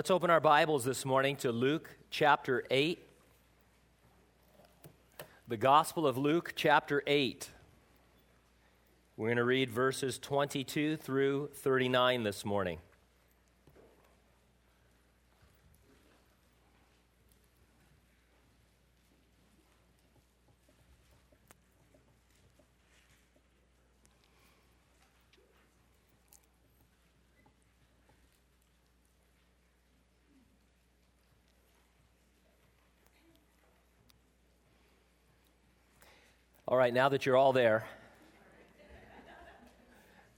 Let's open our Bibles this morning to Luke chapter 8. The Gospel of Luke chapter 8. We're going to read verses 22 through 39 this morning. All right, now that you're all there.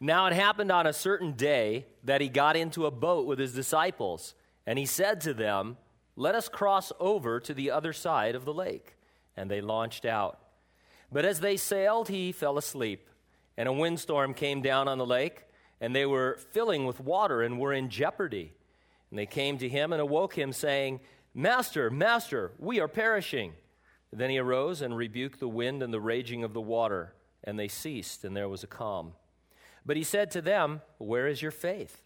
Now it happened on a certain day that he got into a boat with his disciples, and he said to them, Let us cross over to the other side of the lake. And they launched out. But as they sailed, he fell asleep, and a windstorm came down on the lake, and they were filling with water and were in jeopardy. And they came to him and awoke him, saying, Master, Master, we are perishing. Then he arose and rebuked the wind and the raging of the water, and they ceased, and there was a calm. But he said to them, Where is your faith?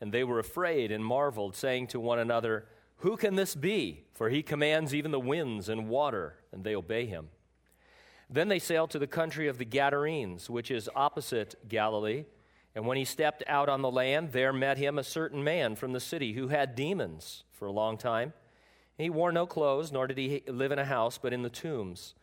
And they were afraid and marveled, saying to one another, Who can this be? For he commands even the winds and water, and they obey him. Then they sailed to the country of the Gadarenes, which is opposite Galilee. And when he stepped out on the land, there met him a certain man from the city who had demons for a long time he wore no clothes, nor did he live in a house, but in the tombs.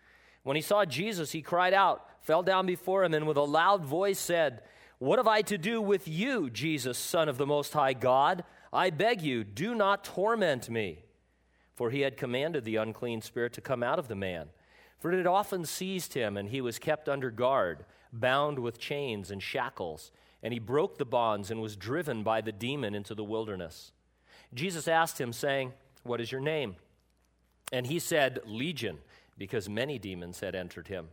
When he saw Jesus, he cried out, fell down before him, and with a loud voice said, What have I to do with you, Jesus, Son of the Most High God? I beg you, do not torment me. For he had commanded the unclean spirit to come out of the man. For it had often seized him, and he was kept under guard, bound with chains and shackles. And he broke the bonds and was driven by the demon into the wilderness. Jesus asked him, saying, what is your name? And he said, Legion, because many demons had entered him.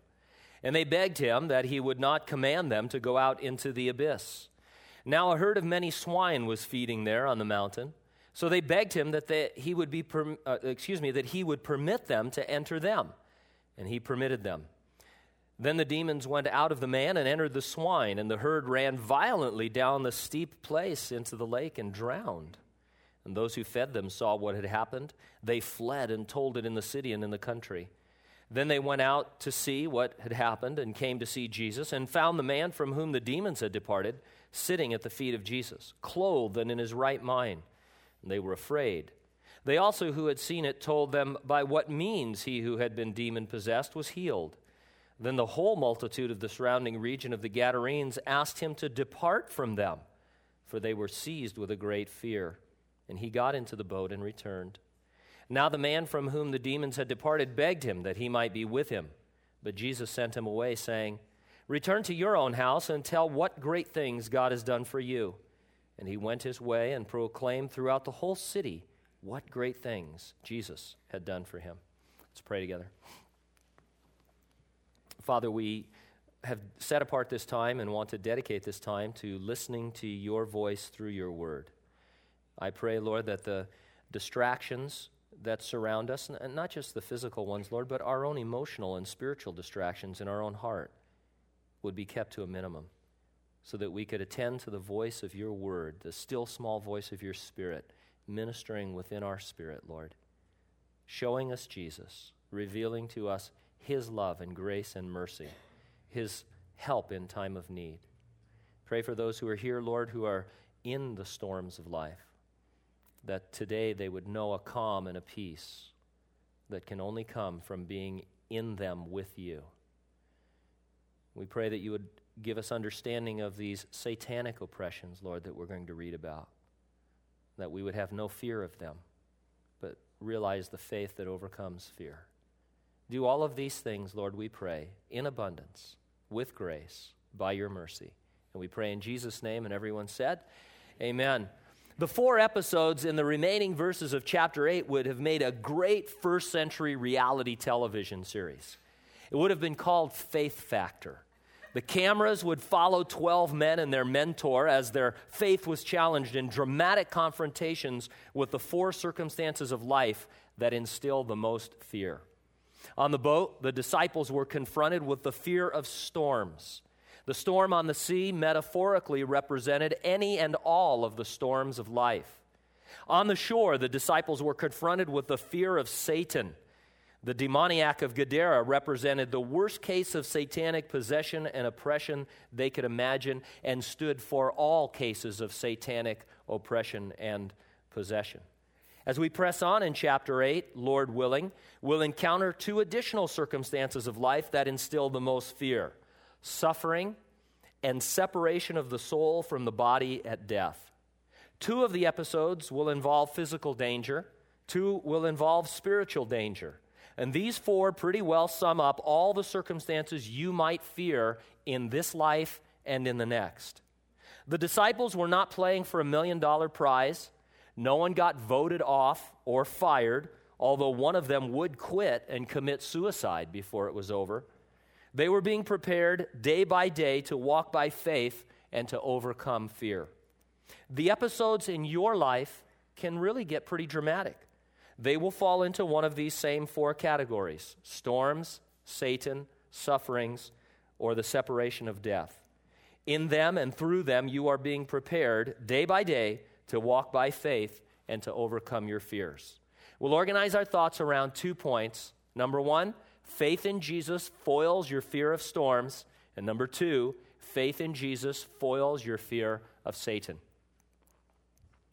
And they begged him that he would not command them to go out into the abyss. Now a herd of many swine was feeding there on the mountain. So they begged him that they, he would be, uh, excuse me, that he would permit them to enter them, and he permitted them. Then the demons went out of the man and entered the swine, and the herd ran violently down the steep place into the lake and drowned. And those who fed them saw what had happened. They fled and told it in the city and in the country. Then they went out to see what had happened and came to see Jesus and found the man from whom the demons had departed sitting at the feet of Jesus, clothed and in his right mind. And they were afraid. They also, who had seen it, told them by what means he who had been demon possessed was healed. Then the whole multitude of the surrounding region of the Gadarenes asked him to depart from them, for they were seized with a great fear. And he got into the boat and returned. Now the man from whom the demons had departed begged him that he might be with him. But Jesus sent him away, saying, Return to your own house and tell what great things God has done for you. And he went his way and proclaimed throughout the whole city what great things Jesus had done for him. Let's pray together. Father, we have set apart this time and want to dedicate this time to listening to your voice through your word. I pray, Lord, that the distractions that surround us, and not just the physical ones, Lord, but our own emotional and spiritual distractions in our own heart, would be kept to a minimum so that we could attend to the voice of your word, the still small voice of your spirit, ministering within our spirit, Lord, showing us Jesus, revealing to us his love and grace and mercy, his help in time of need. Pray for those who are here, Lord, who are in the storms of life that today they would know a calm and a peace that can only come from being in them with you. We pray that you would give us understanding of these satanic oppressions, Lord, that we're going to read about, that we would have no fear of them, but realize the faith that overcomes fear. Do all of these things, Lord, we pray, in abundance, with grace, by your mercy. And we pray in Jesus' name, and everyone said, Amen. The four episodes in the remaining verses of chapter 8 would have made a great first century reality television series. It would have been called Faith Factor. The cameras would follow 12 men and their mentor as their faith was challenged in dramatic confrontations with the four circumstances of life that instill the most fear. On the boat, the disciples were confronted with the fear of storms. The storm on the sea metaphorically represented any and all of the storms of life. On the shore, the disciples were confronted with the fear of Satan. The demoniac of Gadara represented the worst case of satanic possession and oppression they could imagine and stood for all cases of satanic oppression and possession. As we press on in chapter 8, Lord willing, we'll encounter two additional circumstances of life that instill the most fear suffering and separation of the soul from the body at death. Two of the episodes will involve physical danger, two will involve spiritual danger. And these four pretty well sum up all the circumstances you might fear in this life and in the next. The disciples were not playing for a million dollar prize. No one got voted off or fired, although one of them would quit and commit suicide before it was over. They were being prepared day by day to walk by faith and to overcome fear. The episodes in your life can really get pretty dramatic they will fall into one of these same four categories storms, Satan, sufferings, or the separation of death. In them and through them, you are being prepared day by day to walk by faith and to overcome your fears. We'll organize our thoughts around two points. Number one, faith in Jesus foils your fear of storms. And number two, faith in Jesus foils your fear of Satan.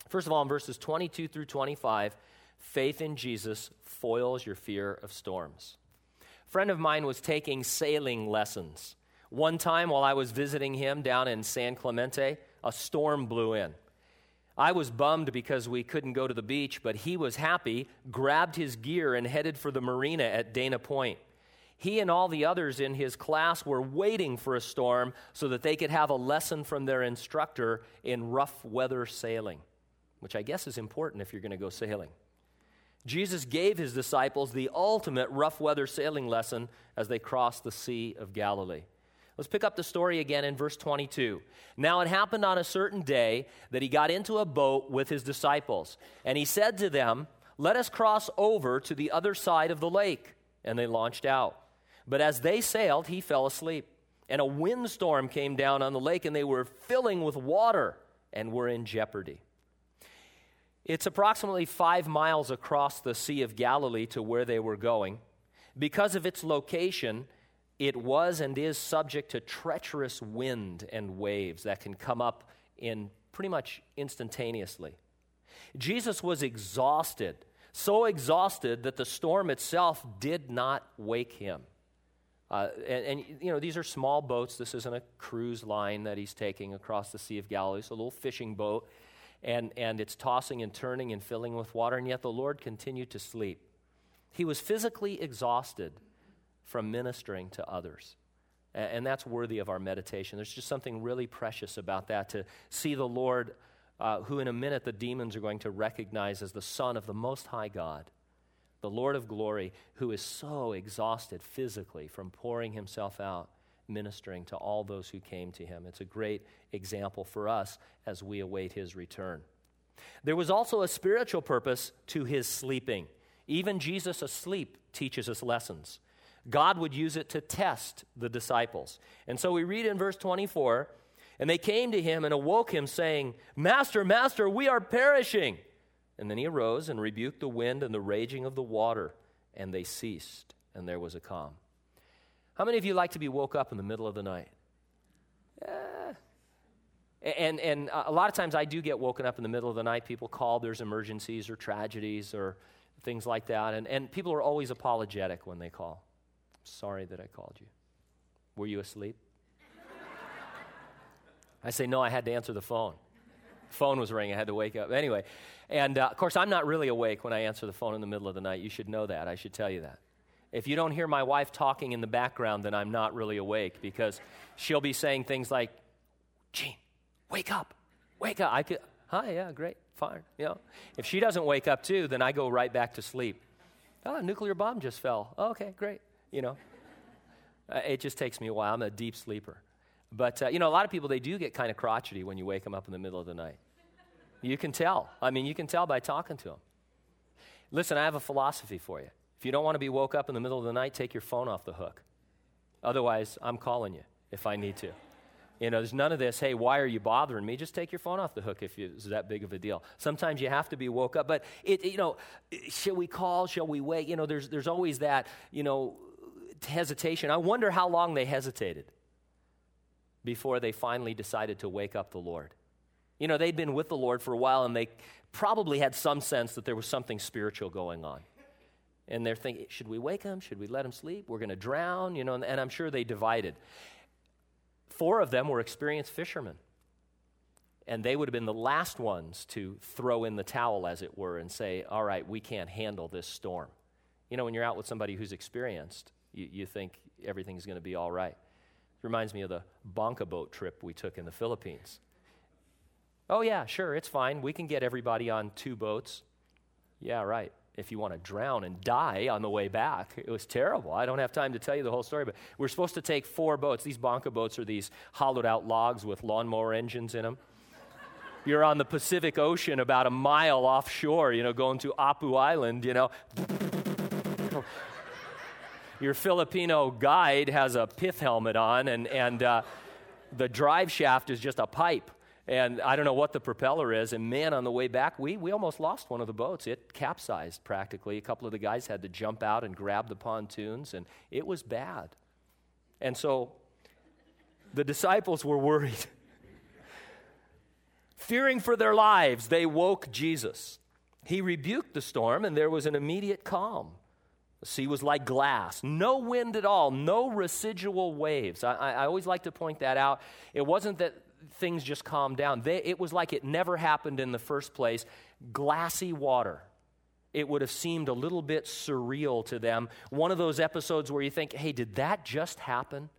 First of all, in verses 22 through 25, Faith in Jesus foils your fear of storms. A friend of mine was taking sailing lessons. One time while I was visiting him down in San Clemente, a storm blew in. I was bummed because we couldn't go to the beach, but he was happy, grabbed his gear, and headed for the marina at Dana Point. He and all the others in his class were waiting for a storm so that they could have a lesson from their instructor in rough weather sailing, which I guess is important if you're going to go sailing. Jesus gave his disciples the ultimate rough weather sailing lesson as they crossed the Sea of Galilee. Let's pick up the story again in verse 22. Now it happened on a certain day that he got into a boat with his disciples, and he said to them, Let us cross over to the other side of the lake. And they launched out. But as they sailed, he fell asleep. And a windstorm came down on the lake, and they were filling with water and were in jeopardy. It's approximately five miles across the Sea of Galilee to where they were going. Because of its location, it was and is subject to treacherous wind and waves that can come up in pretty much instantaneously. Jesus was exhausted, so exhausted that the storm itself did not wake him. Uh, and, and, you know, these are small boats. This isn't a cruise line that he's taking across the Sea of Galilee. It's a little fishing boat and, and it's tossing and turning and filling with water, and yet the Lord continued to sleep. He was physically exhausted from ministering to others. And, that's worthy of our meditation. There's just something really precious about that to see the Lord, uh, who in a minute the demons are going to recognize as the Son of the Most High God, the Lord of glory, who is so exhausted physically from pouring himself out ministering to all those who came to him. It's a great example for us as we await his return. There was also a spiritual purpose to his sleeping. Even Jesus asleep teaches us lessons. God would use it to test the disciples. And so we read in verse 24 and they came to him and awoke him, saying, Master, Master, we are perishing. And then he arose and rebuked the wind and the raging of the water, and they ceased, and there was a calm. How many of you like to be woke up in the middle of the night? Yeah. And, and a lot of times I do get woken up in the middle of the night. People call, there's emergencies or tragedies or things like that. And, and people are always apologetic when they call. Sorry that I called you. Were you asleep? I say, no, I had to answer the phone. phone was ringing. I had to wake up. Anyway, and uh, of course, I'm not really awake when I answer the phone in the middle of the night. You should know that. I should tell you that. If you don't hear my wife talking in the background, then I'm not really awake because she'll be saying things like, Gene, wake up, wake up. I could, hi, yeah, great, fine. You know, if she doesn't wake up too, then I go right back to sleep. Oh, a nuclear bomb just fell. Oh, okay, great. You know, uh, it just takes me a while. I'm a deep sleeper. But, uh, you know, a lot of people, they do get kind of crotchety when you wake them up in the middle of the night. You can tell. I mean, you can tell by talking to them. Listen, I have a philosophy for you. If you don't want to be woke up in the middle of the night, take your phone off the hook. Otherwise, I'm calling you if I need to. You know, there's none of this, hey, why are you bothering me? Just take your phone off the hook if it's that big of a deal. Sometimes you have to be woke up. But, it, you know, shall we call? Shall we wait? You know, there's, there's always that, you know, hesitation. I wonder how long they hesitated before they finally decided to wake up the Lord. You know, they'd been with the Lord for a while and they probably had some sense that there was something spiritual going on. And they're thinking, should we wake him? Should we let him sleep? We're going to drown, you know, and, and I'm sure they divided. Four of them were experienced fishermen. And they would have been the last ones to throw in the towel, as it were, and say, All right, we can't handle this storm. You know, when you're out with somebody who's experienced, you, you think everything's going to be all right. It reminds me of the Bonka boat trip we took in the Philippines. Oh, yeah, sure, it's fine. We can get everybody on two boats. Yeah, right if you want to drown and die on the way back. It was terrible. I don't have time to tell you the whole story, but we're supposed to take four boats. These Bonka boats are these hollowed out logs with lawnmower engines in them. You're on the Pacific Ocean about a mile offshore, you know, going to Apo Island, you know. Your Filipino guide has a pith helmet on, and, and uh, the drive shaft is just a pipe and I don't know what the propeller is. And man, on the way back, we, we almost lost one of the boats. It capsized practically. A couple of the guys had to jump out and grab the pontoons, and it was bad. And so the disciples were worried. Fearing for their lives, they woke Jesus. He rebuked the storm, and there was an immediate calm. The sea was like glass, no wind at all, no residual waves. I, I, always like to point that out. It wasn't that things just calmed down. They, it was like it never happened in the first place. Glassy water. It would have seemed a little bit surreal to them. One of those episodes where you think, hey, did that just happen?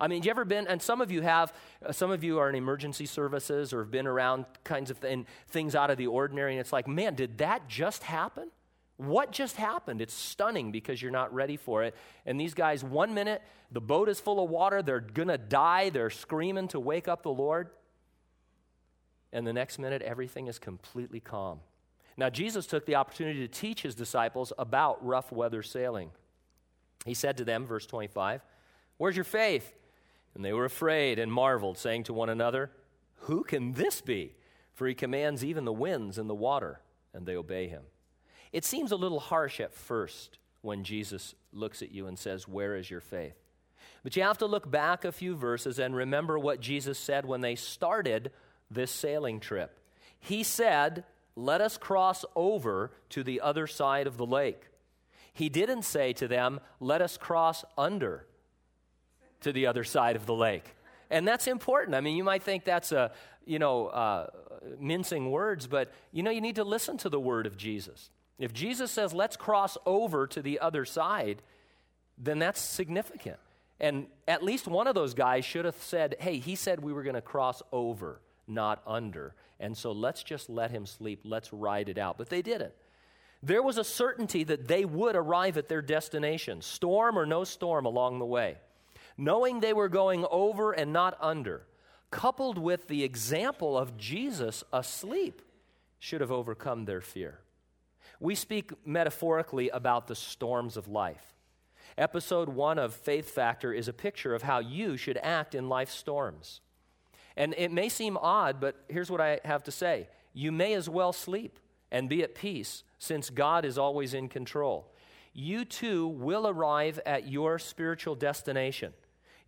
I mean, you ever been, and some of you have, uh, some of you are in emergency services or have been around kinds of th- things out of the ordinary, and it's like, man, did that just happen? What just happened? It's stunning because you're not ready for it. And these guys, one minute, the boat is full of water, they're to die, they're screaming to wake up the Lord. And the next minute, everything is completely calm. Now, Jesus took the opportunity to teach his disciples about rough weather sailing. He said to them, verse 25, Where's your faith? And they were afraid and marveled, saying to one another, Who can this be? For he commands even the winds and the water, and they obey him. It seems a little harsh at first when Jesus looks at you and says, Where is your faith? But you have to look back a few verses and remember what Jesus said when they started this sailing trip. He said, Let us cross over to the other side of the lake. He didn't say to them, Let us cross under to the other side of the lake. And that's important. I mean, you might think that's a, you know, uh, mincing words, but you know, you need to listen to the word of Jesus. If Jesus says, let's cross over to the other side, then that's significant. And at least one of those guys should have said, hey, he said we were going to cross over, not under. And so let's just let him sleep. Let's ride it out. But they didn't. There was a certainty that they would arrive at their destination, storm or no storm along the way. Knowing they were going over and not under, coupled with the example of Jesus asleep, should have overcome their fear. We speak metaphorically about the storms of life. Episode one of Faith Factor is a picture of how you should act in life's storms. And it may seem odd, but here's what I have to say you may as well sleep and be at peace, since God is always in control. You too will arrive at your spiritual destination.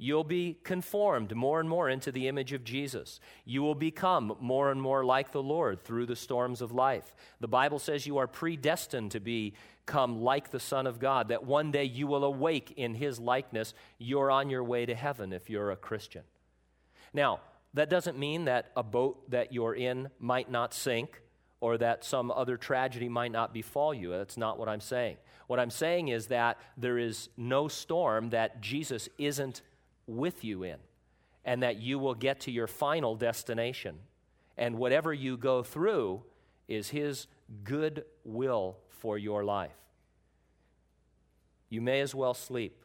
You'll be conformed more and more into the image of Jesus. You will become more and more like the Lord through the storms of life. The Bible says you are predestined to become like the Son of God, that one day you will awake in his likeness. You're on your way to heaven if you're a Christian. Now, that doesn't mean that a boat that you're in might not sink or that some other tragedy might not befall you. That's not what I'm saying. What I'm saying is that there is no storm that Jesus isn't with you in, and that you will get to your final destination. And whatever you go through is His good will for your life. You may as well sleep.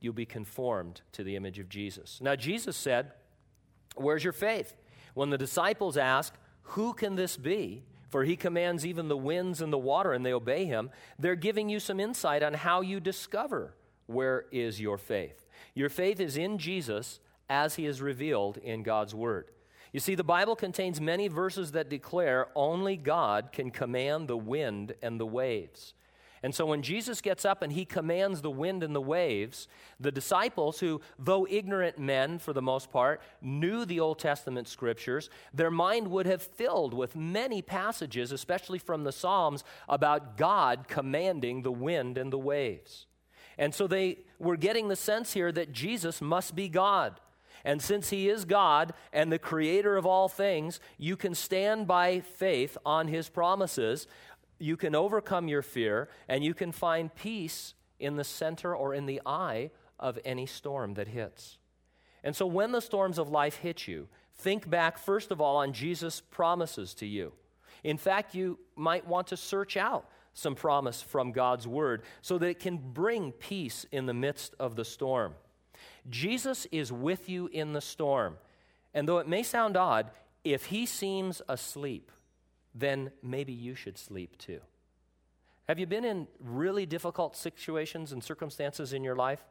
You'll be conformed to the image of Jesus. Now, Jesus said, Where's your faith? When the disciples ask, Who can this be? For he commands even the winds and the water, and they obey him. They're giving you some insight on how you discover where is your faith. Your faith is in Jesus as he is revealed in God's Word. You see, the Bible contains many verses that declare only God can command the wind and the waves. And so when Jesus gets up and he commands the wind and the waves, the disciples, who, though ignorant men for the most part, knew the Old Testament scriptures, their mind would have filled with many passages, especially from the Psalms, about God commanding the wind and the waves. And so they were getting the sense here that Jesus must be God. And since he is God and the creator of all things, you can stand by faith on his promises you can overcome your fear and you can find peace in the center or in the eye of any storm that hits. And so when the storms of life hit you, think back first of all on Jesus' promises to you. In fact, you might want to search out some promise from God's word so that it can bring peace in the midst of the storm. Jesus is with you in the storm. And though it may sound odd, if he seems asleep, then maybe you should sleep too. Have you been in really difficult situations and circumstances in your life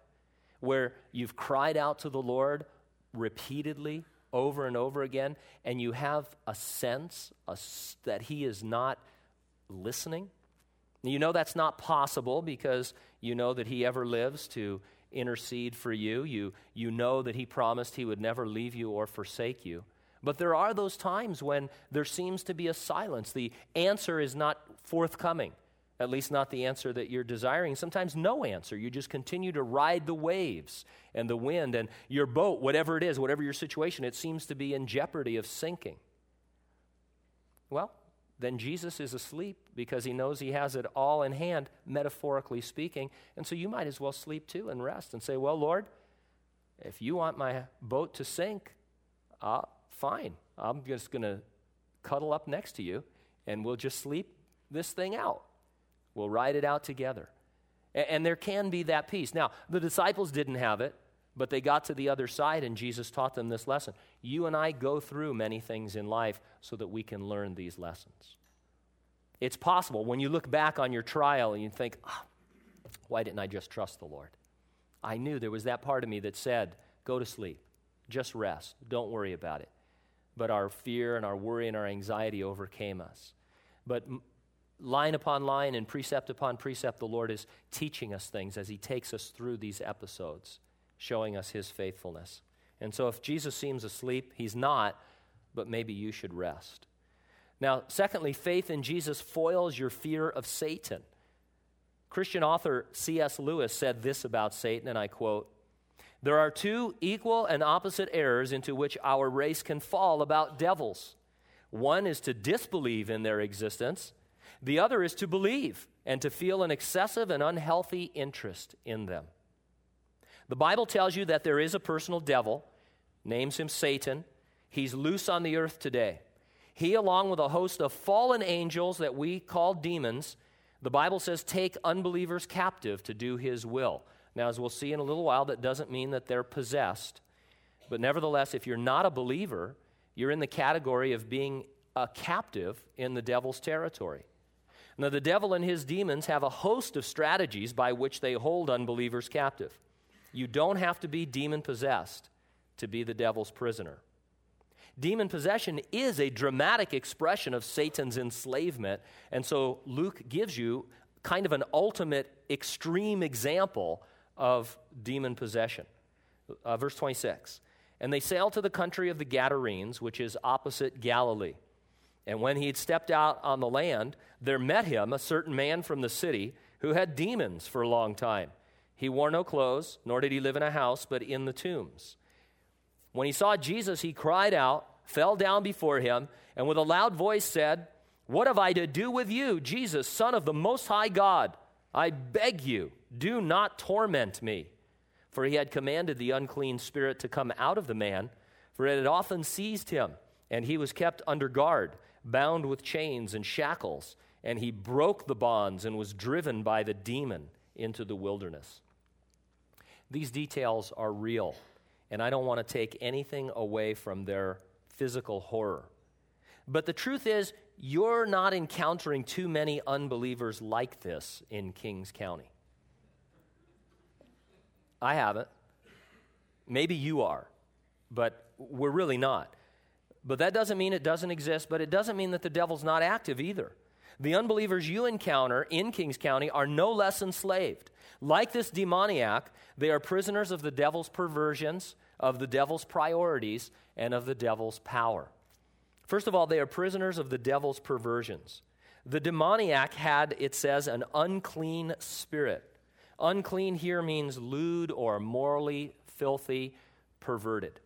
where you've cried out to the Lord repeatedly over and over again, and you have a sense a, that He is not listening? You know that's not possible because you know that He ever lives to intercede for you. You, you know that He promised He would never leave you or forsake you. But there are those times when there seems to be a silence. The answer is not forthcoming, at least not the answer that you're desiring. Sometimes no answer. You just continue to ride the waves and the wind, and your boat, whatever it is, whatever your situation, it seems to be in jeopardy of sinking. Well, then Jesus is asleep because he knows he has it all in hand, metaphorically speaking. And so you might as well sleep too and rest and say, Well, Lord, if you want my boat to sink, uh, fine. I'm just going to cuddle up next to you and we'll just sleep this thing out. We'll ride it out together. And, and there can be that peace. Now, the disciples didn't have it, but they got to the other side and Jesus taught them this lesson. You and I go through many things in life so that we can learn these lessons. It's possible when you look back on your trial and you think, oh, why didn't I just trust the Lord? I knew there was that part of me that said, go to sleep, just rest, don't worry about it but our fear and our worry and our anxiety overcame us. But line upon line and precept upon precept, the Lord is teaching us things as He takes us through these episodes, showing us His faithfulness. And so, if Jesus seems asleep, He's not, but maybe you should rest. Now, secondly, faith in Jesus foils your fear of Satan. Christian author C.S. Lewis said this about Satan, and I quote there are two equal and opposite errors into which our race can fall about devils. One is to disbelieve in their existence, the other is to believe and to feel an excessive and unhealthy interest in them. The Bible tells you that there is a personal devil, names him Satan. He's loose on the earth today. He, along with a host of fallen angels that we call demons, the Bible says, take unbelievers captive to do his will. Now, as we'll see in a little while, that doesn't mean that they're possessed. But nevertheless, if you're not a believer, you're in the category of being a captive in the devil's territory. Now, the devil and his demons have a host of strategies by which they hold unbelievers captive. You don't have to be demon possessed to be the devil's prisoner. Demon possession is a dramatic expression of Satan's enslavement, and so Luke gives you kind of an ultimate extreme example of demon possession. Uh, verse 26 And they sailed to the country of the Gadarenes, which is opposite Galilee. And when he had stepped out on the land, there met him a certain man from the city who had demons for a long time. He wore no clothes, nor did he live in a house, but in the tombs. When he saw Jesus, he cried out, fell down before him, and with a loud voice said, What have I to do with you, Jesus, Son of the Most High God? I beg you, do not torment me. For he had commanded the unclean spirit to come out of the man, for it had often seized him, and he was kept under guard, bound with chains and shackles, and he broke the bonds and was driven by the demon into the wilderness. These details are real, and I don't want to take anything away from their physical horror. But the truth is, you're not encountering too many unbelievers like this in Kings County. I haven't. Maybe you are. but we're really not. But that doesn't mean it doesn't exist, but it doesn't mean that the devil's not active either. The unbelievers you encounter in Kings County are no less enslaved. Like this demoniac, they are prisoners of the devil's perversions, of the devil's priorities, and of the devil's power. First of all, they are prisoners of the devil's perversions. The demoniac had, it says, an unclean spirit. Unclean here means lewd or morally filthy, perverted.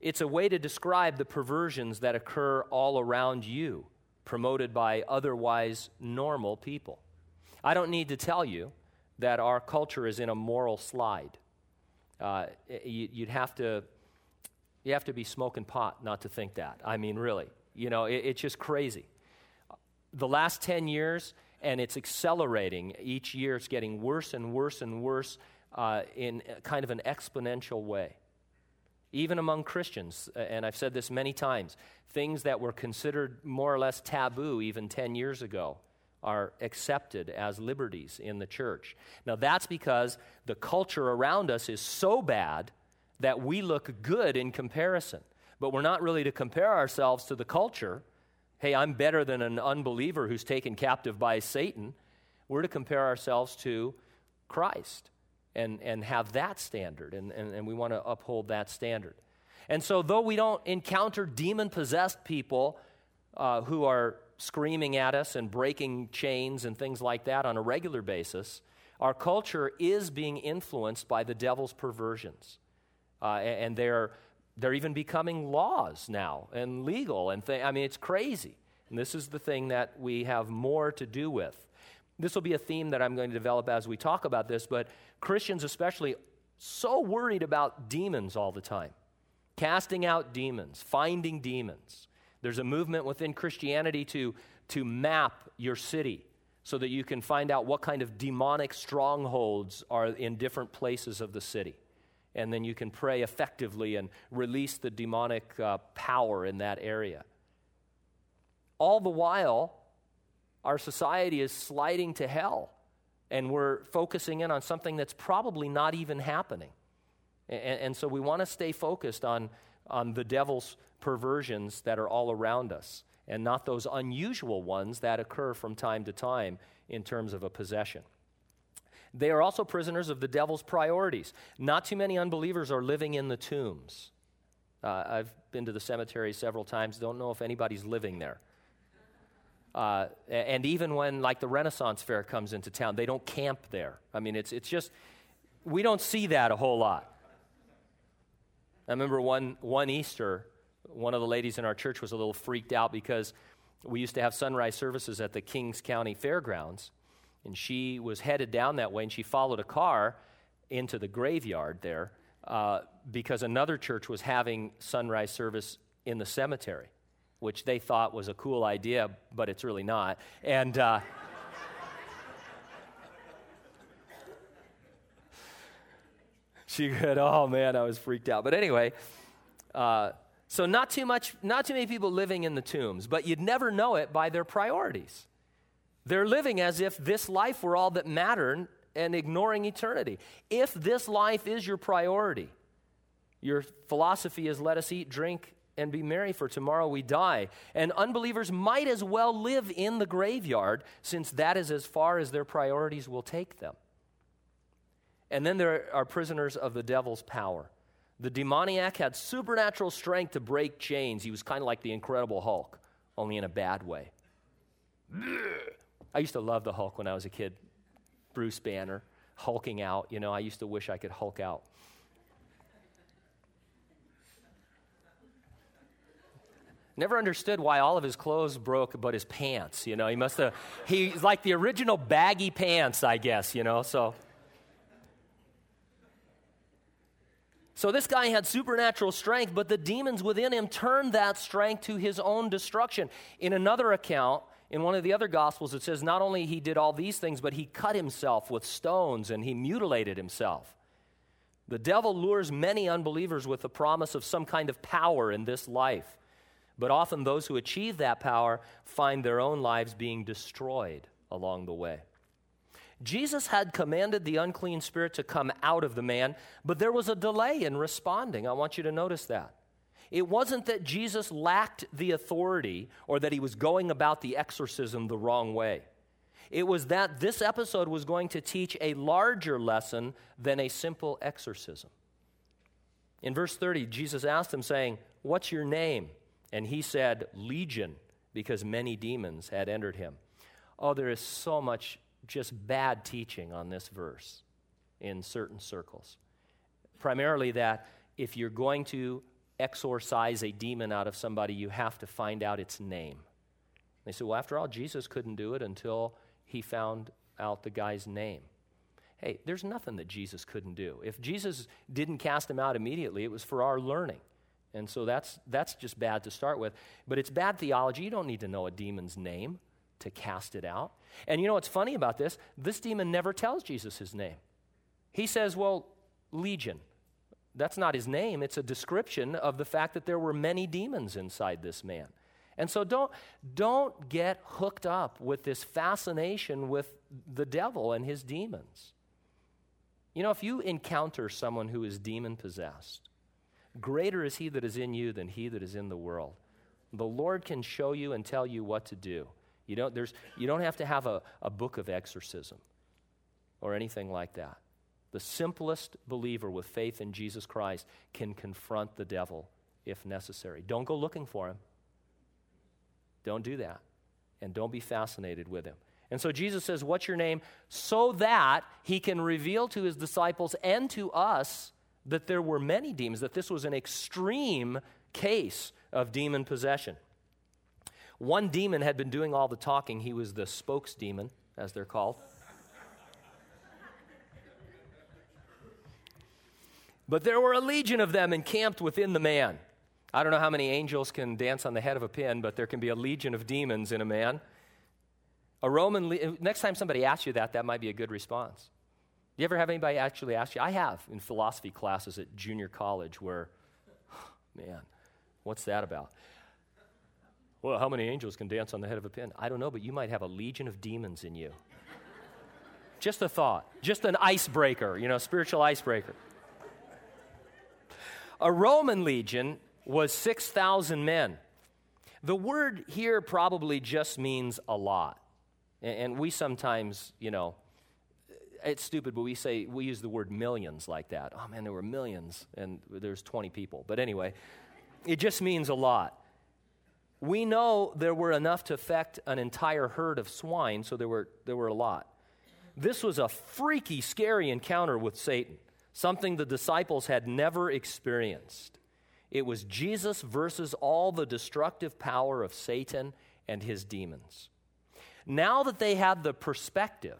It's a way to describe the perversions that occur all around you, promoted by otherwise normal people. I don't need to tell you that our culture is in a moral slide. Uh, you, would have to, you have to be smoking pot not to think that. I mean, really. You know, it, it's just crazy. The last 10 years, and it's accelerating. Each year, it's getting worse and worse and worse uh, in kind of an exponential way even among Christians, and I've said this many times, things that were considered more or less taboo even 10 years ago are accepted as liberties in the church. Now, that's because the culture around us is so bad that we look good in comparison. But we're not really to compare ourselves to the culture. Hey, I'm better than an unbeliever who's taken captive by Satan. We're to compare ourselves to Christ and, and have that standard, and, and, and we want to uphold that standard. And so, though we don't encounter demon possessed people uh, who are screaming at us and breaking chains and things like that on a regular basis, our culture is being influenced by the devil's perversions. Uh, and they're, they're even becoming laws now and legal. And th- I mean, it's crazy. And this is the thing that we have more to do with. This will be a theme that I'm going to develop as we talk about this, but Christians, especially, so worried about demons all the time casting out demons, finding demons. There's a movement within Christianity to, to map your city so that you can find out what kind of demonic strongholds are in different places of the city. And then you can pray effectively and release the demonic uh, power in that area. All the while, our society is sliding to hell and we're focusing in on something that's probably not even happening. And, and so we want to stay focused on, on the devil's perversions that are all around us and not those unusual ones that occur from time to time in terms of a possession. They are also prisoners of the devil's priorities. Not too many unbelievers are living in the tombs. Uh, I've been to the cemetery several times, don't know if anybody's living there. Uh, and even when, like, the Renaissance Fair comes into town, they don't camp there. I mean, it's, it's just, we don't see that a whole lot. I remember one, one Easter, one of the ladies in our church was a little freaked out because we used to have sunrise services at the Kings County Fairgrounds. And she was headed down that way, and she followed a car into the graveyard there uh, because another church was having sunrise service in the cemetery which they thought was a cool idea, but it's really not. And uh, she said, "Oh man, I was freaked out." But anyway, uh, so not too much, not too many people living in the tombs, but you'd never know it by their priorities. They're living as if this life were all that mattered and ignoring eternity. If this life is your priority, your philosophy is let us eat, drink, and be merry, for tomorrow we die. And unbelievers might as well live in the graveyard, since that is as far as their priorities will take them. And then there are prisoners of the devil's power. The demoniac had supernatural strength to break chains. He was kind of like the Incredible Hulk, only in a bad way. I used to love the Hulk when I was a kid. Bruce Banner, hulking out. You know, I used to wish I could hulk out. Never understood why all of his clothes broke but his pants, you know. He must have, he's like the original baggy pants, I guess, you know, so. So this guy had supernatural strength, but the demons within him turned that strength to his own destruction. In another account, in one of the other gospels, it says not only he did all these things, but he cut himself with stones and he mutilated himself. The devil lures many unbelievers with the promise of some kind of power in this life. But often those who achieve that power find their own lives being destroyed along the way. Jesus had commanded the unclean spirit to come out of the man, but there was a delay in responding. I want you to notice that. It wasn't that Jesus lacked the authority or that he was going about the exorcism the wrong way. It was that this episode was going to teach a larger lesson than a simple exorcism. In verse 30, Jesus asked him, saying, What's your name? And he said, Legion, because many demons had entered him. Oh, there is so much just bad teaching on this verse in certain circles. Primarily, that if you're going to exorcise a demon out of somebody, you have to find out its name. They say, well, after all, Jesus couldn't do it until he found out the guy's name. Hey, there's nothing that Jesus couldn't do. If Jesus didn't cast him out immediately, it was for our learning. And so that's, that's just bad to start with. But it's bad theology. You don't need to know a demon's name to cast it out. And you know what's funny about this? This demon never tells Jesus his name. He says, Well, Legion. That's not his name, it's a description of the fact that there were many demons inside this man. And so don't, don't get hooked up with this fascination with the devil and his demons. You know, if you encounter someone who is demon possessed, greater is he that is in you than he that is in the world. The Lord can show you and tell you what to do. You don't, there's, you don't have to have a, a book of exorcism or anything like that. The simplest believer with faith in Jesus Christ can confront the devil if necessary. Don't go looking for him. Don't do that. And don't be fascinated with him. And so Jesus says, What's your name? So that he can reveal to his disciples and to us that there were many demons, that this was an extreme case of demon possession. One demon had been doing all the talking. He was the spokes demon, as they're called. But there were a legion of them encamped within the man. I don't know how many angels can dance on the head of a pin, but there can be a legion of demons in a man. A Roman, le- next time somebody asks you that, that might be a good response. Do you ever have anybody actually ask you? I have in philosophy classes at junior college where, man, what's that about? Well, how many angels can dance on the head of a pin? I don't know, but you might have a legion of demons in you. just a thought, just an icebreaker, you know, spiritual icebreaker. A Roman legion was 6,000 men. The word here probably just means a lot. And we sometimes, you know, it's stupid, but we say, we use the word millions like that. Oh man, there were millions, and there's 20 people. But anyway, it just means a lot. We know there were enough to affect an entire herd of swine, so there were, there were a lot. This was a freaky, scary encounter with Satan, something the disciples had never experienced. It was Jesus versus all the destructive power of Satan and his demons. Now that they had the perspective,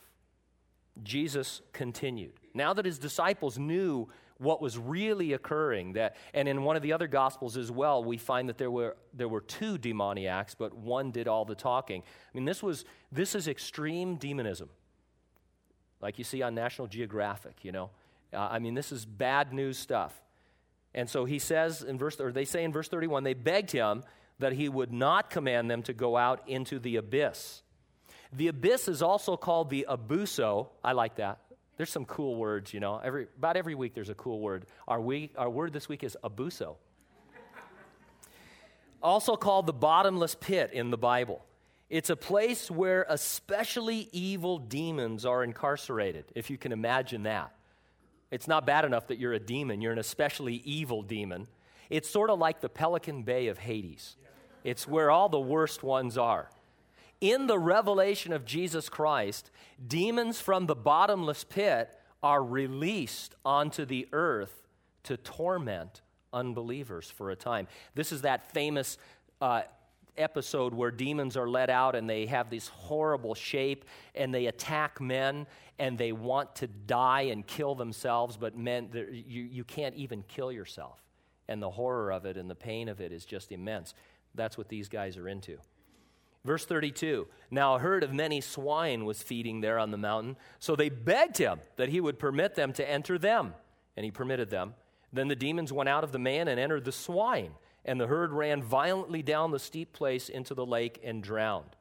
Jesus continued. Now that his disciples knew what was really occurring, that, and in one of the other gospels as well, we find that there were, there were two demoniacs, but one did all the talking. I mean, this, was, this is extreme demonism, like you see on National Geographic, you know. Uh, I mean, this is bad news stuff. And so he says in verse, or they say in verse 31, they begged him that he would not command them to go out into the abyss. The abyss is also called the abuso. I like that. There's some cool words, you know. Every, about every week there's a cool word. Our, week, our word this week is abuso. also called the bottomless pit in the Bible. It's a place where especially evil demons are incarcerated, if you can imagine that. It's not bad enough that you're a demon, you're an especially evil demon. It's sort of like the Pelican Bay of Hades, it's where all the worst ones are. In the revelation of Jesus Christ, demons from the bottomless pit are released onto the earth to torment unbelievers for a time. This is that famous uh, episode where demons are let out and they have this horrible shape and they attack men and they want to die and kill themselves, but men, you, you can't even kill yourself. And the horror of it and the pain of it is just immense. That's what these guys are into. Verse 32 Now a herd of many swine was feeding there on the mountain, so they begged him that he would permit them to enter them. And he permitted them. Then the demons went out of the man and entered the swine, and the herd ran violently down the steep place into the lake and drowned.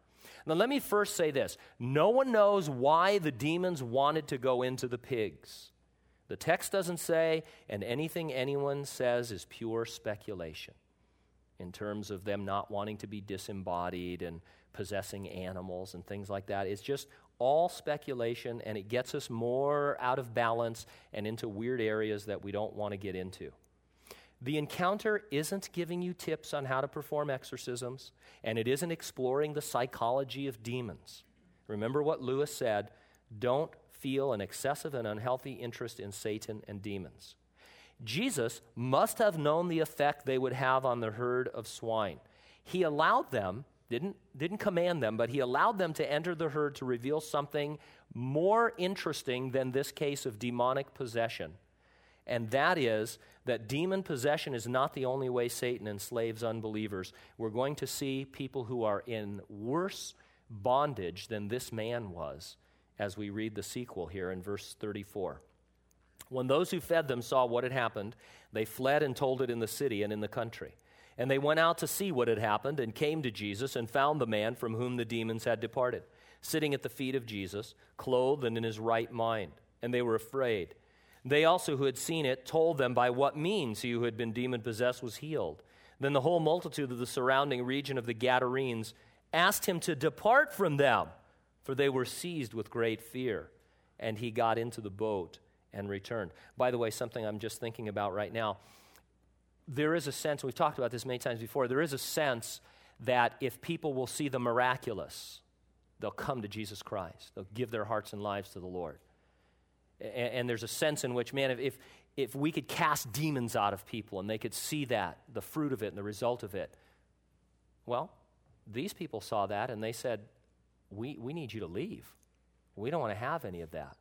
Now, let me first say this no one knows why the demons wanted to go into the pigs. The text doesn't say, and anything anyone says is pure speculation in terms of them not wanting to be disembodied and possessing animals and things like that. It's just all speculation, and it gets us more out of balance and into weird areas that we don't want to get into. The encounter isn't giving you tips on how to perform exorcisms, and it isn't exploring the psychology of demons. Remember what Lewis said don't feel an excessive and unhealthy interest in Satan and demons. Jesus must have known the effect they would have on the herd of swine. He allowed them, didn't, didn't command them, but he allowed them to enter the herd to reveal something more interesting than this case of demonic possession. And that is that demon possession is not the only way Satan enslaves unbelievers. We're going to see people who are in worse bondage than this man was as we read the sequel here in verse 34. When those who fed them saw what had happened, they fled and told it in the city and in the country. And they went out to see what had happened and came to Jesus and found the man from whom the demons had departed, sitting at the feet of Jesus, clothed and in his right mind. And they were afraid. They also, who had seen it, told them by what means he who had been demon possessed was healed. Then the whole multitude of the surrounding region of the Gadarenes asked him to depart from them, for they were seized with great fear. And he got into the boat and returned. By the way, something I'm just thinking about right now. There is a sense, we've talked about this many times before, there is a sense that if people will see the miraculous, they'll come to Jesus Christ. They'll give their hearts and lives to the Lord. And, and there's a sense in which, man, if, if we could cast demons out of people and they could see that, the fruit of it and the result of it, well, these people saw that and they said, we, we need you to leave. We don't want to have any of that.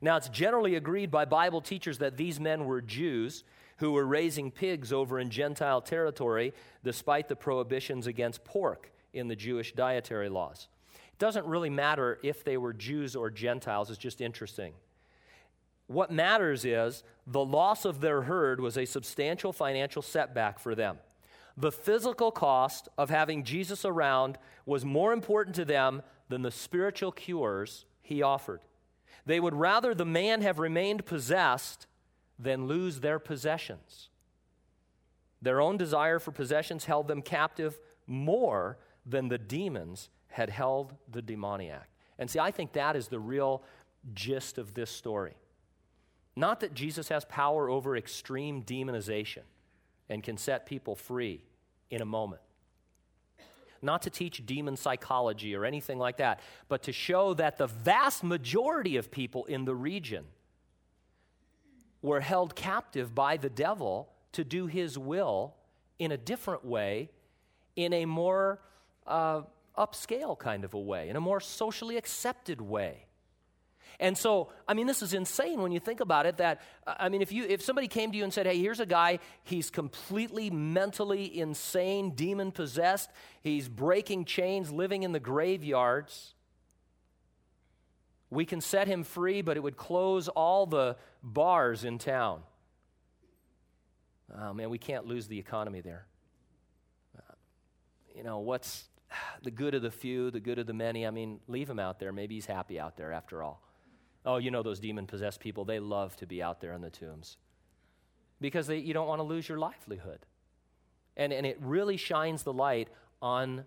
Now, it's generally agreed by Bible teachers that these men were Jews who were raising pigs over in Gentile territory despite the prohibitions against pork in the Jewish dietary laws. It doesn't really matter if they were Jews or Gentiles, it's just interesting. What matters is the loss of their herd was a substantial financial setback for them. The physical cost of having Jesus around was more important to them than the spiritual cures he offered. They would rather the man have remained possessed than lose their possessions. Their own desire for possessions held them captive more than the demons had held the demoniac. And see, I think that is the real gist of this story. Not that Jesus has power over extreme demonization and can set people free in a moment not to teach demon psychology or anything like that, but to show that the vast majority of people in the region were held captive by the devil to do his will in a different way, in a more uh, upscale kind of a way, in a more socially accepted way. And so, I mean, this is insane when you think about it. That I mean, if you if somebody came to you and said, "Hey, here's a guy. He's completely mentally insane, demon possessed. He's breaking chains, living in the graveyards." We can set him free, but it would close all the bars in town. Oh man, we can't lose the economy there. Uh, you know, what's the good of the few, the good of the many? I mean, leave him out there. Maybe he's happy out there after all. Oh, you know those demon possessed people, they love to be out there in the tombs because they, you don't want to lose your livelihood. And, and it really shines the light on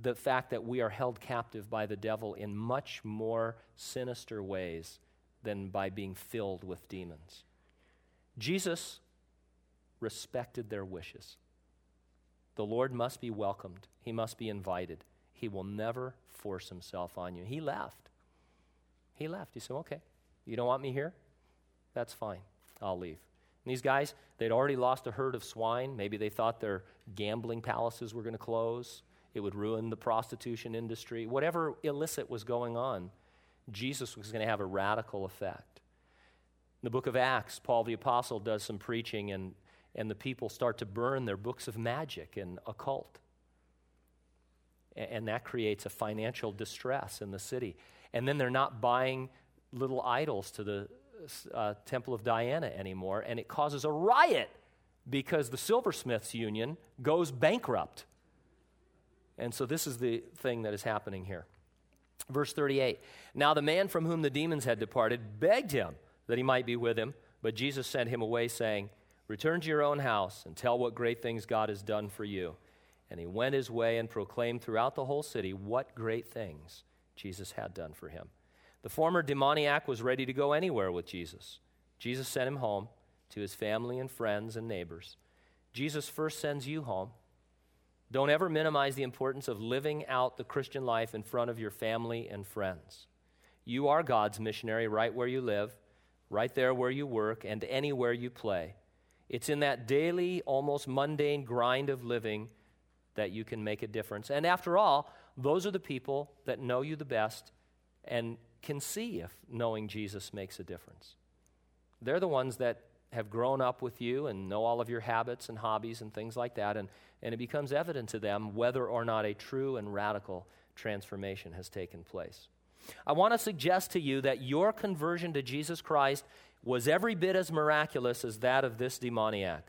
the fact that we are held captive by the devil in much more sinister ways than by being filled with demons. Jesus respected their wishes. The Lord must be welcomed, He must be invited. He will never force Himself on you. He left. He left. He said, okay, you don't want me here? That's fine. I'll leave. And these guys, they'd already lost a herd of swine. Maybe they thought their gambling palaces were going to close. It would ruin the prostitution industry. Whatever illicit was going on, Jesus was going to have a radical effect. In the book of Acts, Paul the Apostle does some preaching, and, and the people start to burn their books of magic and occult. And, and that creates a financial distress in the city and then they're not buying little idols to the uh, Temple of Diana anymore, and it causes a riot because the Silversmiths Union goes bankrupt. And so this is the thing that is happening here. Verse 38 Now the man from whom the demons had departed begged him that he might be with him, but Jesus sent him away, saying, Return to your own house and tell what great things God has done for you. And he went his way and proclaimed throughout the whole city what great things Jesus had done for him. The former demoniac was ready to go anywhere with Jesus. Jesus sent him home to his family and friends and neighbors. Jesus first sends you home. Don't ever minimize the importance of living out the Christian life in front of your family and friends. You are God's missionary right where you live, right there where you work, and anywhere you play. It's in that daily, almost mundane grind of living that you can make a difference. And after all, those are the people that know you the best and can see if knowing Jesus makes a difference. They're the ones that have grown up with you and know all of your habits and hobbies and things like that, and, and it becomes evident to them whether or not a true and radical transformation has taken place. I want to suggest to you that your conversion to Jesus Christ was every bit as miraculous as that of this demoniac.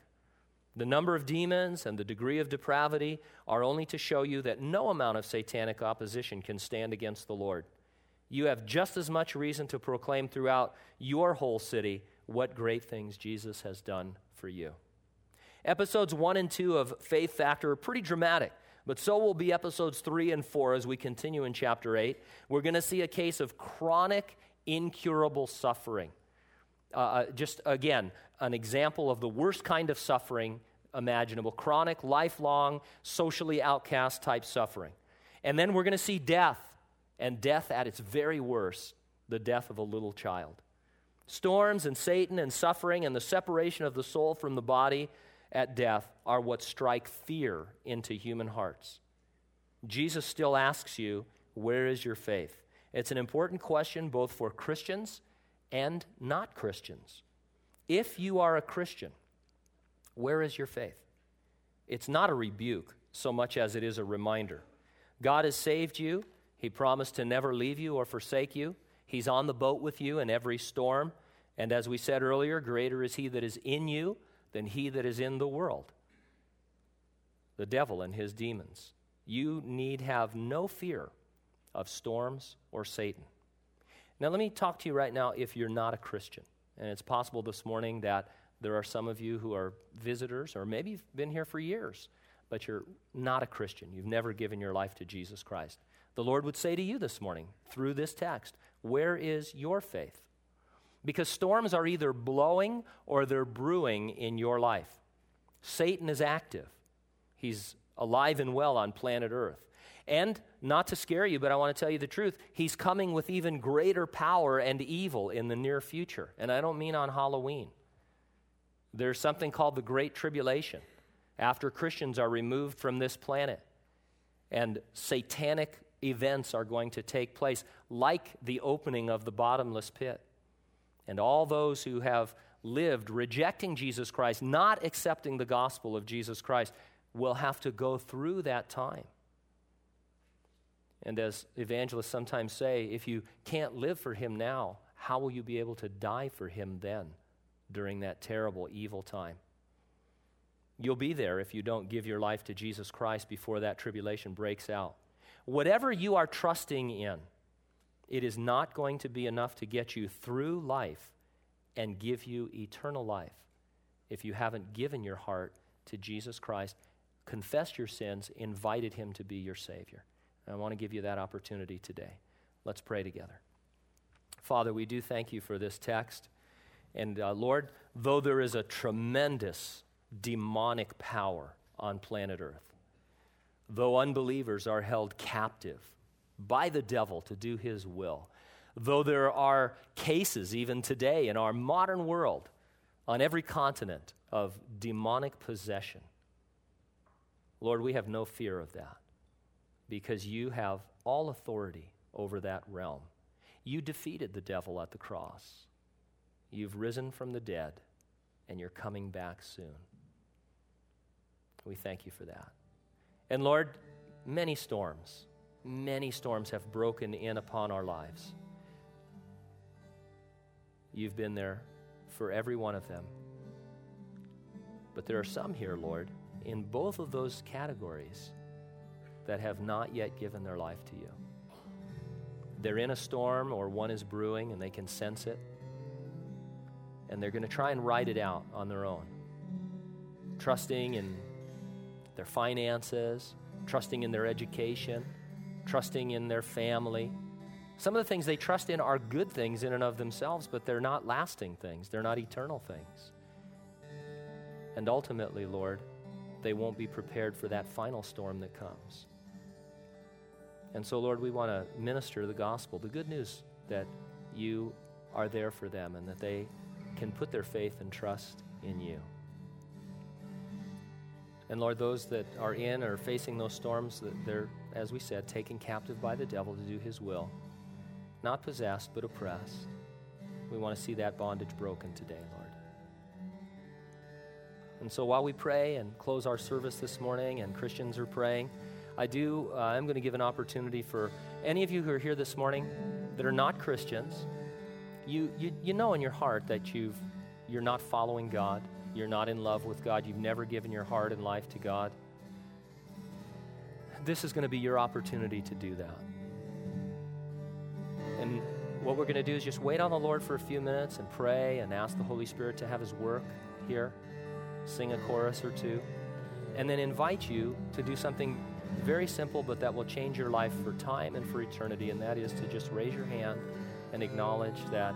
The number of demons and the degree of depravity are only to show you that no amount of satanic opposition can stand against the Lord. You have just as much reason to proclaim throughout your whole city what great things Jesus has done for you. Episodes 1 and 2 of Faith Factor are pretty dramatic, but so will be episodes 3 and 4 as we continue in chapter 8. We're going to see a case of chronic, incurable suffering. Uh, uh, just again, an example of the worst kind of suffering imaginable chronic, lifelong, socially outcast type suffering. And then we're going to see death, and death at its very worst the death of a little child. Storms and Satan and suffering and the separation of the soul from the body at death are what strike fear into human hearts. Jesus still asks you, Where is your faith? It's an important question both for Christians and not Christians. If you are a Christian, where is your faith? It's not a rebuke so much as it is a reminder. God has saved you. He promised to never leave you or forsake you. He's on the boat with you in every storm. And as we said earlier, greater is He that is in you than He that is in the world. The devil and his demons. You need have no fear of storms or Satan. Now, let me talk to you right now if you're not a Christian. And it's possible this morning that there are some of you who are visitors, or maybe you've been here for years, but you're not a Christian. You've never given your life to Jesus Christ. The Lord would say to you this morning through this text, Where is your faith? Because storms are either blowing or they're brewing in your life. Satan is active, he's alive and well on planet Earth. And not to scare you, but I want to tell you the truth, he's coming with even greater power and evil in the near future. And I don't mean on Halloween. There's something called the Great Tribulation after Christians are removed from this planet. And satanic events are going to take place, like the opening of the bottomless pit. And all those who have lived rejecting Jesus Christ, not accepting the gospel of Jesus Christ, will have to go through that time. And as evangelists sometimes say, if you can't live for him now, how will you be able to die for him then during that terrible, evil time? You'll be there if you don't give your life to Jesus Christ before that tribulation breaks out. Whatever you are trusting in, it is not going to be enough to get you through life and give you eternal life if you haven't given your heart to Jesus Christ, confessed your sins, invited him to be your Savior. And I want to give you that opportunity today. Let's pray together. Father, we do thank you for this text. And uh, Lord, though there is a tremendous demonic power on planet Earth, though unbelievers are held captive by the devil to do his will, though there are cases even today in our modern world on every continent of demonic possession, Lord, we have no fear of that because you have all authority over that realm. You defeated the devil at the cross. You've risen from the dead, and you're coming back soon. We thank you for that. And Lord, many storms, many storms have broken in upon our lives. You've been there for every one of them. But there are some here, Lord, in both of those categories that have not yet given their life to you. They're in a storm or one is brewing and they can sense it. And they're going to try and ride it out on their own, trusting in their finances, trusting in their education, trusting in their family. Some of the things they trust in are good things in and of themselves, but they're not lasting things, they're not eternal things. And ultimately, Lord, they won't be prepared for that final storm that comes. And so, Lord, we want to minister the gospel, the good news that you are there for them and that they can put their faith and trust in you. And Lord, those that are in or facing those storms, that they're, as we said, taken captive by the devil to do his will, not possessed, but oppressed. We want to see that bondage broken today, Lord. And so while we pray and close our service this morning and Christians are praying, I do, uh, I'm going to give an opportunity for any of you who are here this morning that are not Christians. You, you, you know in your heart that you've, you're not following God, you're not in love with God, you've never given your heart and life to God. This is going to be your opportunity to do that. And what we're going to do is just wait on the Lord for a few minutes and pray and ask the Holy Spirit to have His work here sing a chorus or two, and then invite you to do something very simple, but that will change your life for time and for eternity, and that is to just raise your hand and acknowledge that,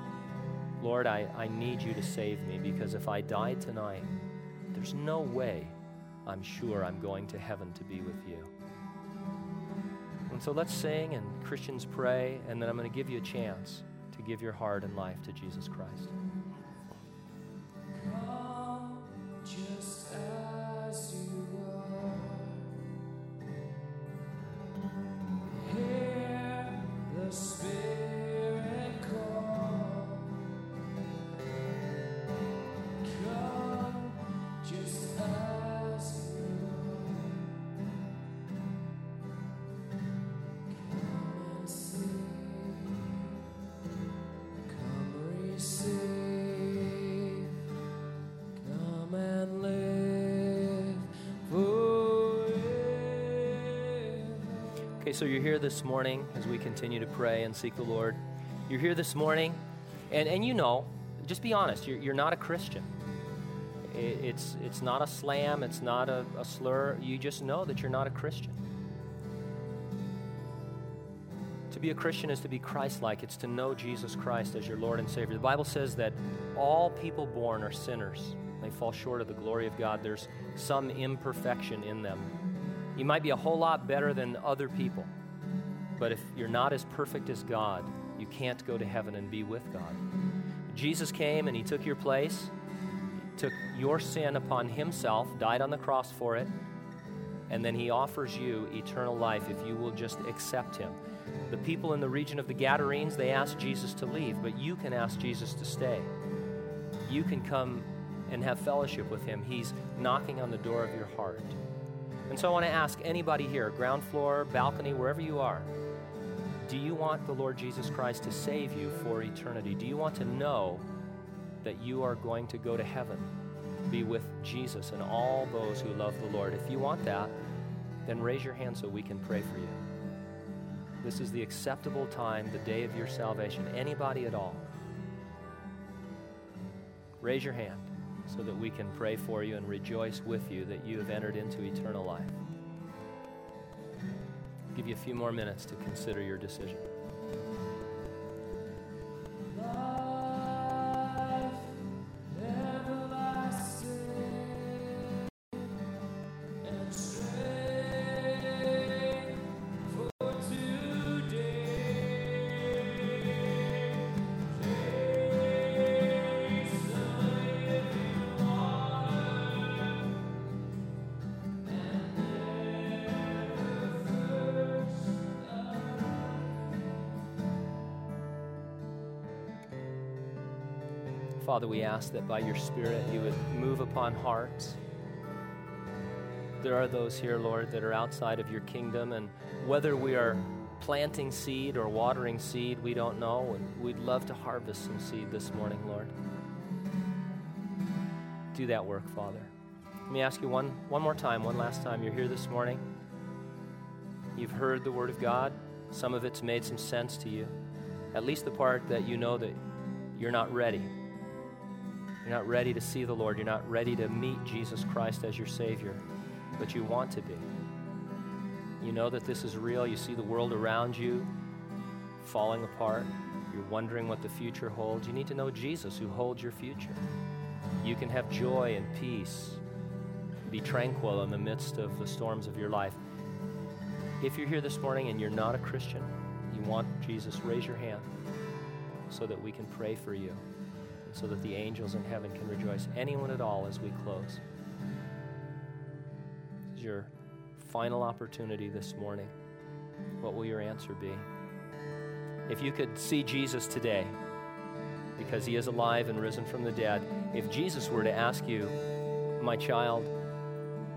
Lord, I, I need you to save me because if I die tonight, there's no way I'm sure I'm going to heaven to be with you. And so let's sing and Christians pray, and then I'm going to give you a chance to give your heart and life to Jesus Christ. This morning as we continue to pray and seek the Lord. You're here this morning, and, and you know, just be honest, you're, you're not a Christian. It, it's, it's not a slam, it's not a, a slur. You just know that you're not a Christian. To be a Christian is to be Christ like, it's to know Jesus Christ as your Lord and Savior. The Bible says that all people born are sinners, they fall short of the glory of God. There's some imperfection in them. You might be a whole lot better than other people, but if you're not as perfect as God, you can't go to heaven and be with God. Jesus came and he took your place, took your sin upon himself, died on the cross for it, and then he offers you eternal life if you will just accept him. The people in the region of the Gadarenes, they asked Jesus to leave, but you can ask Jesus to stay. You can come and have fellowship with him. He's knocking on the door of your heart. And so I want to ask anybody here, ground floor, balcony, wherever you are, do you want the Lord Jesus Christ to save you for eternity? Do you want to know that you are going to go to heaven, be with Jesus and all those who love the Lord? If you want that, then raise your hand so we can pray for you. This is the acceptable time, the day of your salvation. Anybody at all? Raise your hand so that we can pray for you and rejoice with you that you have entered into eternal life. Give you a few more minutes to consider your decision. Father, we ask that by your Spirit you would move upon hearts. There are those here, Lord, that are outside of your kingdom, and whether we are planting seed or watering seed, we don't know, and we'd love to harvest some seed this morning, Lord. Do that work, Father. Let me ask you one, one more time, one last time. You're here this morning. You've heard the Word of God. Some of it's made some sense to you. At least the part that you know that you're not ready. You're not ready to see the Lord. You're not ready to meet Jesus Christ as your Savior, but you want to be. You know that this is real. You see the world around you falling apart. You're wondering what the future holds. You need to know Jesus who holds your future. You can have joy and peace, be tranquil in the midst of the storms of your life. If you're here this morning and you're not a Christian, you want Jesus, raise your hand so that we can pray for you so that the angels in heaven can rejoice. Anyone at all as we close. This is your final opportunity this morning. What will your answer be? If you could see Jesus today, because he is alive and risen from the dead, if Jesus were to ask you, my child,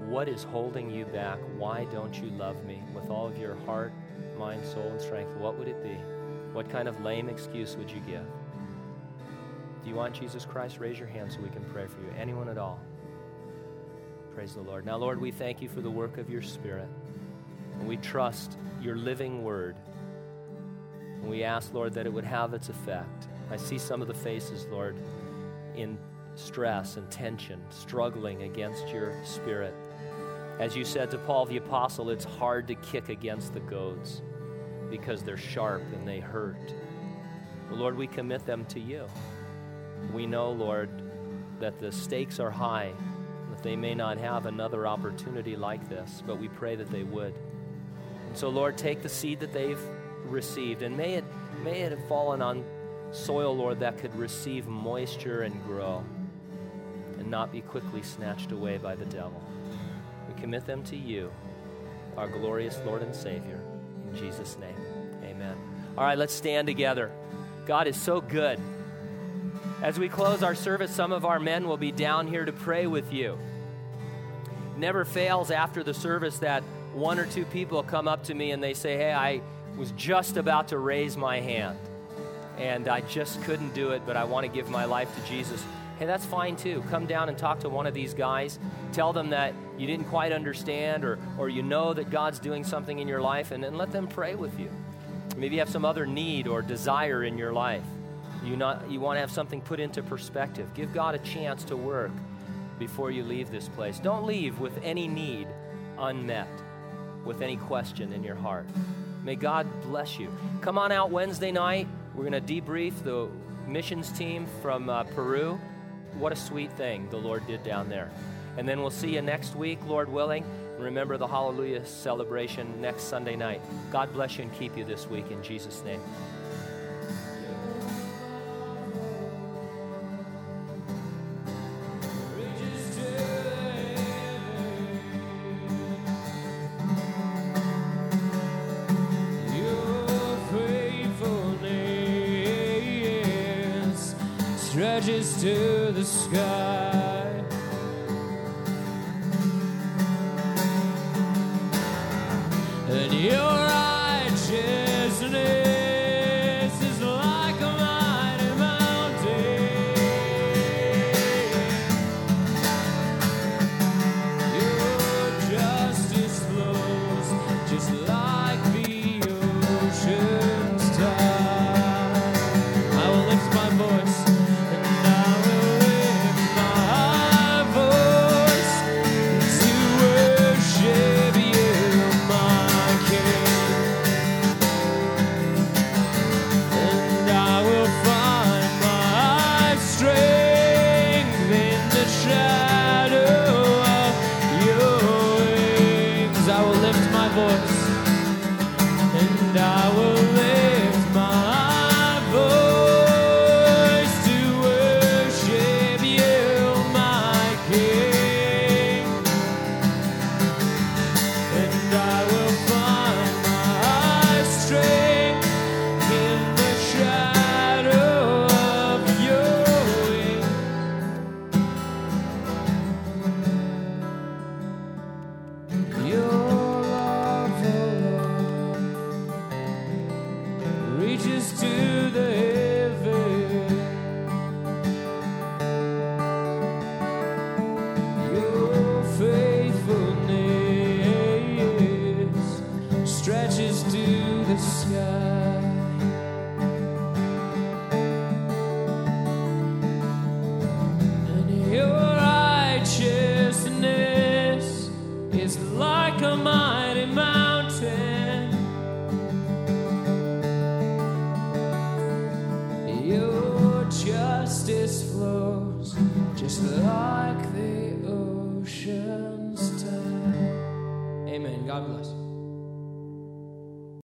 what is holding you back? Why don't you love me with all of your heart, mind, soul, and strength? What would it be? What kind of lame excuse would you give? Do you want Jesus Christ? Raise your hand so we can pray for you. Anyone at all? Praise the Lord. Now, Lord, we thank you for the work of your Spirit. And we trust your living word. And we ask, Lord, that it would have its effect. I see some of the faces, Lord, in stress and tension, struggling against your spirit. As you said to Paul the Apostle, it's hard to kick against the goads because they're sharp and they hurt. But Lord, we commit them to you. We know, Lord, that the stakes are high that they may not have another opportunity like this, but we pray that they would. And so, Lord, take the seed that they've received, and may it, may it have fallen on soil, Lord, that could receive moisture and grow and not be quickly snatched away by the devil. We commit them to you, our glorious Lord and Savior. In Jesus' name, amen. All right, let's stand together. God is so good. As we close our service, some of our men will be down here to pray with you never fails after the service that one or two people come up to me and they say, Hey, I was just about to raise my hand and I just couldn't do it, but I want to give my life to Jesus. Hey, that's fine too. Come down and talk to one of these guys. Tell them that you didn't quite understand or, or you know that God's doing something in your life and, and let them pray with you. Maybe you have some other need or desire in your life. You, not, you want to have something put into perspective. Give God a chance to work before you leave this place. Don't leave with any need unmet, with any question in your heart. May God bless you. Come on out Wednesday night. We're going to debrief the missions team from uh, Peru. What a sweet thing the Lord did down there. And then we'll see you next week, Lord willing. Remember the Hallelujah celebration next Sunday night. God bless you and keep you this week in Jesus' name. Sky.